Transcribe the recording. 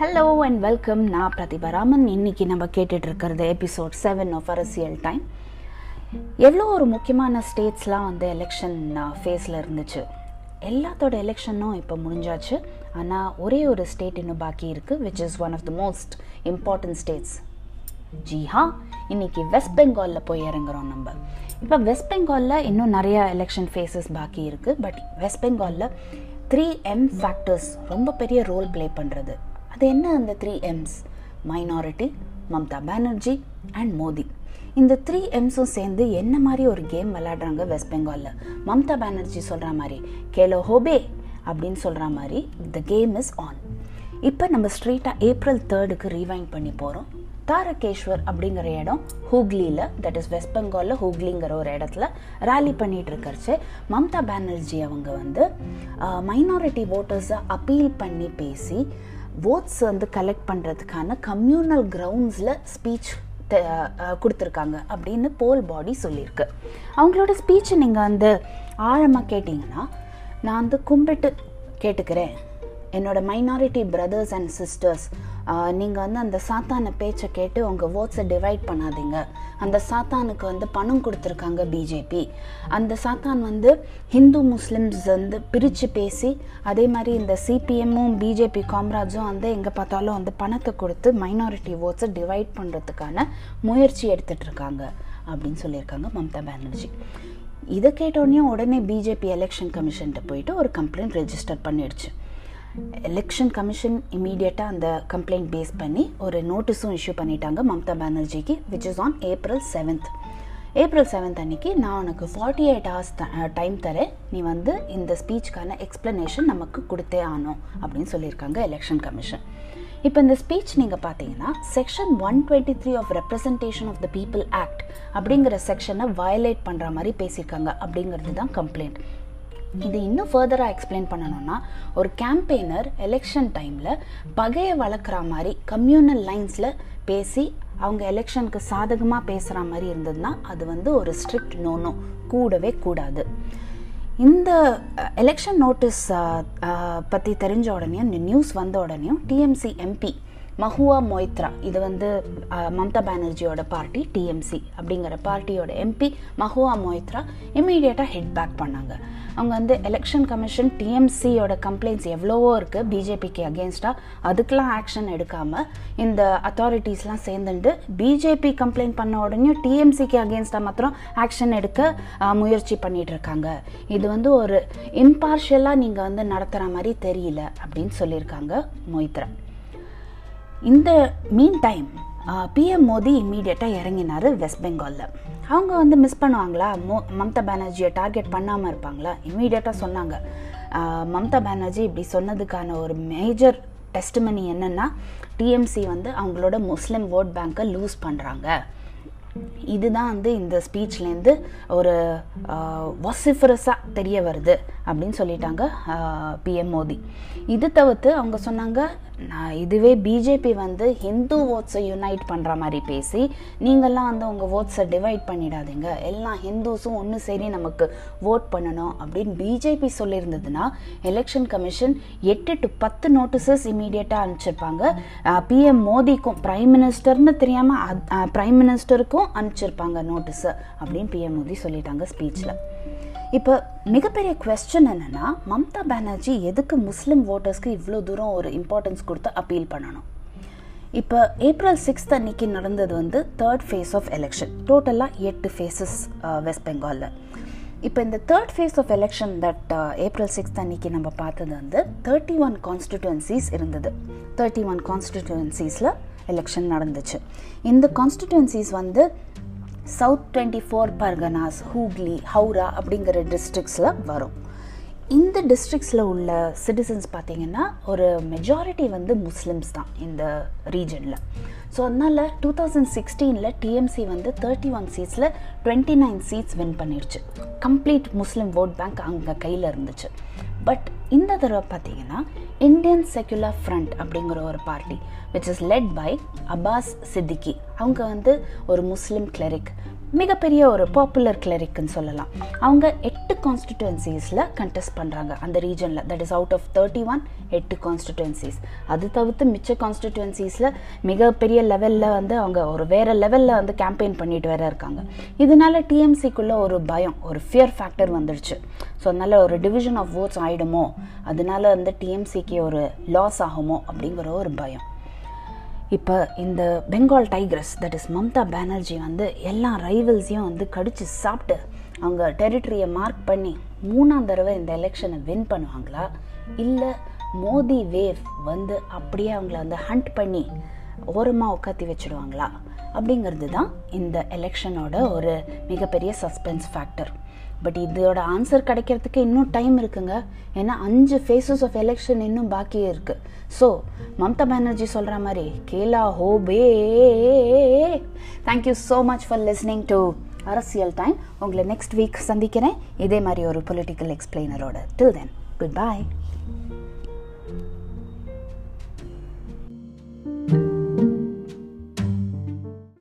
Hello and welcome நான் பிரதிபா ராமன். இன்னைக்கு நம்ம கேட்டுட்டு இருக்கிறது episode seven of Arasiyal time எவ்வளோ ஒரு முக்கியமான ஸ்டேட்ஸ்லாம் வந்து எலெக்ஷன் ஃபேஸில் இருந்துச்சு. எல்லாத்தோட எலெக்ஷனும் இப்போ முடிஞ்சாச்சு. ஆனால் ஒரே ஒரு ஸ்டேட் இன்னும் பாக்கி இருக்குது which is one of the most important states G ஹா இன்னைக்கு வெஸ்ட் பெங்காலில் போய் இறங்குறோம் நம்ம. இப்போ வெஸ்ட் பெங்காலில் இன்னும் நிறைய எலெக்ஷன் ஃபேஸஸ் பாக்கி இருக்குது பட் வெஸ்ட் பெங்காலில் த்ரீ எம் ஃபேக்டர்ஸ் ரொம்ப பெரிய ரோல் ப்ளே பண்ணுறது அது என்ன அந்த three Ms minority Mamata Banerjee and Modi இந்த த்ரீ எம்ஸும் சேர்ந்து என்ன மாதிரி ஒரு கேம் விளையாடுறாங்க வெஸ்ட் பெங்காலில் மம்தா பானர்ஜி சொல்கிற மாதிரி கேலோ ஹோபே அப்படின்னு சொல்கிற மாதிரி த கேம் இஸ் ஆன் இப்போ நம்ம ஸ்ட்ரெயிட்டாக ஏப்ரல் தேர்டுக்கு ரீவைண்ட் பண்ணி போகிறோம் தாரகேஸ்வர் அப்படிங்கிற இடம் ஹூக்லியில் தட் இஸ் வெஸ்ட் பெங்காலில் ஹூக்லிங்கிற ஒரு இடத்துல ரேலி பண்ணிட்டு இருக்கிறச்சு. மம்தா பானர்ஜி அவங்க வந்து மைனாரிட்டி ஓட்டர்ஸை அப்பீல் பண்ணி பேசி ஓட்ஸ் வந்து கலெக்ட் பண்ணுறதுக்கான கம்யூனல் கிரவுண்ட்ஸில் ஸ்பீச் கொடுத்துருக்காங்க அப்படின்னு போல் பாடி சொல்லியிருக்கு. அவங்களோட ஸ்பீச்சை நீங்கள் வந்து ஆழமாக கேட்டிங்கன்னா நான் வந்து கும்பிட்டு கேட்டுக்கிறேன். என்னோட மைனாரிட்டி பிரதர்ஸ் அண்ட் சிஸ்டர்ஸ் நீங்கள் வந்து அந்த சாத்தான பேச்சை கேட்டு உங்கள் ஓட்ஸை டிவைட் பண்ணாதீங்க. அந்த சாத்தானுக்கு வந்து பணம் கொடுத்துருக்காங்க பிஜேபி அந்த சாத்தான் வந்து ஹிந்து முஸ்லிம்ஸ் வந்து பிரித்து பேசி அதே மாதிரி இந்த சிபிஎம்மும் பிஜேபி காம்ராஜும் வந்து எங்கே பார்த்தாலும் வந்து பணத்தை கொடுத்து மைனாரிட்டி ஓட்ஸை டிவைட் பண்ணுறதுக்கான முயற்சி எடுத்துகிட்டு இருக்காங்க அப்படின்னு சொல்லியிருக்காங்க மம்தா பானர்ஜி. இதை கேட்டோடனே உடனே பிஜேபி எலெக்ஷன் கமிஷன்கிட்ட போயிட்டு ஒரு கம்ப்ளைண்ட் ரெஜிஸ்டர் பண்ணிடுச்சு. எலெக்ஷன் கமிஷன் இமீடியட்டாக அந்த கம்ப்ளைண்ட் பேஸ் பண்ணி ஒரு நோட்டீஸும் இஷ்யூ பண்ணிட்டாங்க Mamata பானர்ஜிக்கு which is on April seventh April seventh அன்னைக்கு நான் உனக்கு ஃபார்ட்டி எயிட் ஹவர்ஸ் டைம் தரேன். நீ வந்து இந்த ஸ்பீச்சுக்கான எக்ஸ்ப்ளனேஷன் நமக்கு கொடுத்தே ஆனோம் அப்படின்னு சொல்லியிருக்காங்க எலெக்ஷன் கமிஷன் இப்போ இந்த ஸ்பீச் நீங்கள் பார்த்தீங்கன்னா section one twenty three of representation of the people act அப்படிங்கிற செக்ஷனை வயலேட் பண்ணுற மாதிரி பேசியிருக்காங்க அப்படிங்கிறது தான் கம்ப்ளைண்ட் இது இன்னும் ஃபர்தராக எக்ஸ்பிளைன் பண்ணணும்னா ஒரு கேம்பெயினர் எலெக்ஷன் டைமில் பகையை வளர்க்குற மாதிரி கம்யூனல் லைன்ஸில் பேசி அவங்க எலெக்ஷனுக்கு சாதகமாக பேசுகிற மாதிரி இருந்ததுன்னா அது வந்து ஒரு ஸ்ட்ரிக்ட் நோனோ கூடவே கூடாது. இந்த எலெக்ஷன் நோட்டீஸ் பற்றி தெரிஞ்ச உடனே இந்த நியூஸ் வந்த உடனேயும் டிஎம்சி எம்பி மஹுவா மொய்த்ரா இது வந்து மம்தா பானர்ஜியோட பார்ட்டி டிஎம்சி அப்படிங்கிற பார்ட்டியோட எம்பி மஹுவா மொய்த்ரா இம்மீடியட்டாக ஹெட் பேக் பண்ணாங்க. அவங்க வந்து எலெக்ஷன் கமிஷன் டிஎம்சியோட கம்ப்ளைண்ட்ஸ் எவ்வளவோ இருக்குது பிஜேபிக்கு அகேன்ஸ்டாக அதுக்கெலாம் ஆக்ஷன் எடுக்காமல் இந்த அத்தாரிட்டிஸ்லாம் சேர்ந்துட்டு பிஜேபி கம்ப்ளைண்ட் பண்ண உடனே டிஎம்சிக்கு அகேன்ஸ்டாக மாத்திரம் ஆக்ஷன் எடுக்க முயற்சி பண்ணிட்டு இருக்காங்க. இது வந்து ஒரு இம்பார்ஷியலாக நீங்கள் வந்து நடத்துகிற மாதிரி தெரியல அப்படின்னு சொல்லியிருக்காங்க மொய்த்ரா. இந்த மீன் டைம் பிஎம் மோடி இம்மீடியட்டாக இறங்கினார் வெஸ்ட் பெங்காலில் அவங்க வந்து மிஸ் பண்ணுவாங்களா? மோ மம்தா பானர்ஜியை டார்கெட் பண்ணாமல் இருப்பாங்களா? இம்மீடியட்டாக சொன்னாங்க. மம்தா பானர்ஜி இப்படி சொன்னதுக்கான ஒரு மேஜர் டெஸ்ட்மனி என்னென்னா டிஎம்சி வந்து அவங்களோட முஸ்லீம் ஓட் பேங்க்கை லூஸ் பண்ணுறாங்க இதுதான் வந்து இந்த ஸ்பீச்லேருந்து ஒரு வசிஃபரஸாக தெரிய வருது அப்படின்னு சொல்லிட்டாங்க பிஎம் மோடி இது தவிர்த்து அவங்க சொன்னாங்க நான் இதுவே பிஜேபி வந்து ஹிந்து ஓட்ஸை யுனைட் பண்ணுற மாதிரி பேசி நீங்கள்லாம் வந்து உங்கள் ஓட்ஸை டிவைட் பண்ணிடாதீங்க. எல்லா ஹிந்துஸும் ஒன்று சரி நமக்கு ஓட் பண்ணணும். அப்படின்னு பிஜேபி சொல்லியிருந்ததுன்னா எலெக்ஷன் கமிஷன் எட்டு டு பத்து நோட்டீசஸ் இமீடியட்டாக அனுப்பிச்சிருப்பாங்க. பிஎம் மோடிக்கும் பிரைம் மினிஸ்டர்னு தெரியாமல் பிரைம் மினிஸ்டருக்கும் அனுப்பிச்சிருப்பாங்க நோட்டீஸு அப்படின்னு பிஎம் மோடி சொல்லிட்டாங்க ஸ்பீச்சில் இப்போ மிகப்பெரிய கொஸ்டின் என்னென்னா மம்தா பானர்ஜி எதுக்கு முஸ்லீம் ஓட்டர்ஸ்க்கு இவ்வளோ தூரம் ஒரு இம்பார்ட்டன்ஸ் கொடுத்து அப்பீல் பண்ணணும்? இப்போ ஏப்ரல் சிக்ஸ்த் அன்னைக்கு நடந்தது வந்து தேர்ட் ஃபேஸ் ஆஃப் எலெக்ஷன் டோட்டலாக எட்டு ஃபேஸஸ் வெஸ்ட் பெங்காலில் இப்போ இந்த third phase of election that April sixth அன்னைக்கு நம்ம பார்த்தது வந்து தேர்ட்டி ஒன் கான்ஸ்டிடுவன்சிஸ் இருந்தது. தேர்ட்டி ஒன் கான்ஸ்டிடுவன்சிஸில் எலெக்ஷன் நடந்துச்சு. இந்த கான்ஸ்டிடுவன்சிஸ் வந்து south twenty four Parganas Hooghly Howrah அப்படிங்கிற டிஸ்ட்ரிக்ஸில் வரும். இந்த டிஸ்ட்ரிக்ஸில் உள்ள சிட்டிசன்ஸ் பார்த்திங்கன்னா ஒரு மெஜாரிட்டி வந்து முஸ்லிம்ஸ் தான் இந்த ரீஜனில் ஸோ அதனால் டூ தௌசண்ட் சிக்ஸ்டீனில் டிஎம்சி வந்து தேர்ட்டி ஒன் சீட்ஸில் டுவெண்ட்டி நைன் சீட்ஸ் வின் பண்ணிடுச்சு கம்ப்ளீட் முஸ்லீம் ஓட் பேங்க் அங்கே கையில் இருந்துச்சு. பட் இந்த தடவை பார்த்தீங்கன்னா இந்தியன் செக்யுலர் ஃப்ரண்ட் அப்படிங்கிற ஒரு party which is led by Abbas Siddiqui அவங்க வந்து ஒரு முஸ்லீம் கிளரிக் மிகப்பெரிய ஒரு பாப்புலர் கிளரிக்னு சொல்லலாம். அவங்க எட்டு கான்ஸ்டிடுவன்சிஸில் கண்டெஸ்ட் பண்ணுறாங்க அந்த ரீஜனில் that is out of thirty one எட்டு கான்ஸ்டிடுவன்சிஸ் அது தவிர்த்து மிச்ச கான்ஸ்டிடுவன்சிஸில் மிகப்பெரிய லெவலில் வந்து அவங்க ஒரு வேறு லெவலில் வந்து கேம்பெயின் பண்ணிட்டு வேற இருக்காங்க. இதனால டிஎம்சிக்குள்ளே ஒரு பயம் ஒரு ஃபியர் ஃபேக்டர் வந்துடுச்சு ஸோ அதனால் ஒரு டிவிஷன் ஆஃப் ஓட்ஸ் ஆகிடுமோ அதனால வந்து டிஎம்சிக்கு ஒரு லாஸ் ஆகுமோ? அப்படிங்கிற ஒரு பயம். இப்போ இந்த Bengal tigress that is Mamata Banerjee வந்து எல்லா ரைவல்ஸையும் வந்து கடிச்சு சாப்பிட்டு அவங்க டெரிட்டரியை மார்க் பண்ணி மூணாம் தடவை இந்த எலெக்ஷனை வின் பண்ணுவாங்களா? இல்லை மோதி வேவ் வந்து அப்படியே அவங்கள வந்து ஹண்ட் பண்ணி ஓரமாக உட்காத்தி வச்சுடுவாங்களா? அப்படிங்கிறது தான் இந்த எலெக்ஷனோட ஒரு மிகப்பெரிய சஸ்பென்ஸ் ஃபேக்டர் பட் இதோட ஆன்சர் கிடைக்கிறதுக்கு இன்னும் டைம் இருக்குங்க. ஏன்னா அஞ்சு ஃபேஸஸ் ஆஃப் எலெக்ஷன் இன்னும் பாக்கியே இருக்குது ஸோ மம்தா பானர்ஜி சொல்கிற மாதிரி கேலா ஹோபே thank you so much for listening to Arasiyal time உங்களை நெக்ஸ்ட் வீக் சந்திக்கிறேன். இதே மாதிரி ஒரு பொலிட்டிக்கல் எக்ஸ்பிளைனரோட டில் தென் குட் பாய்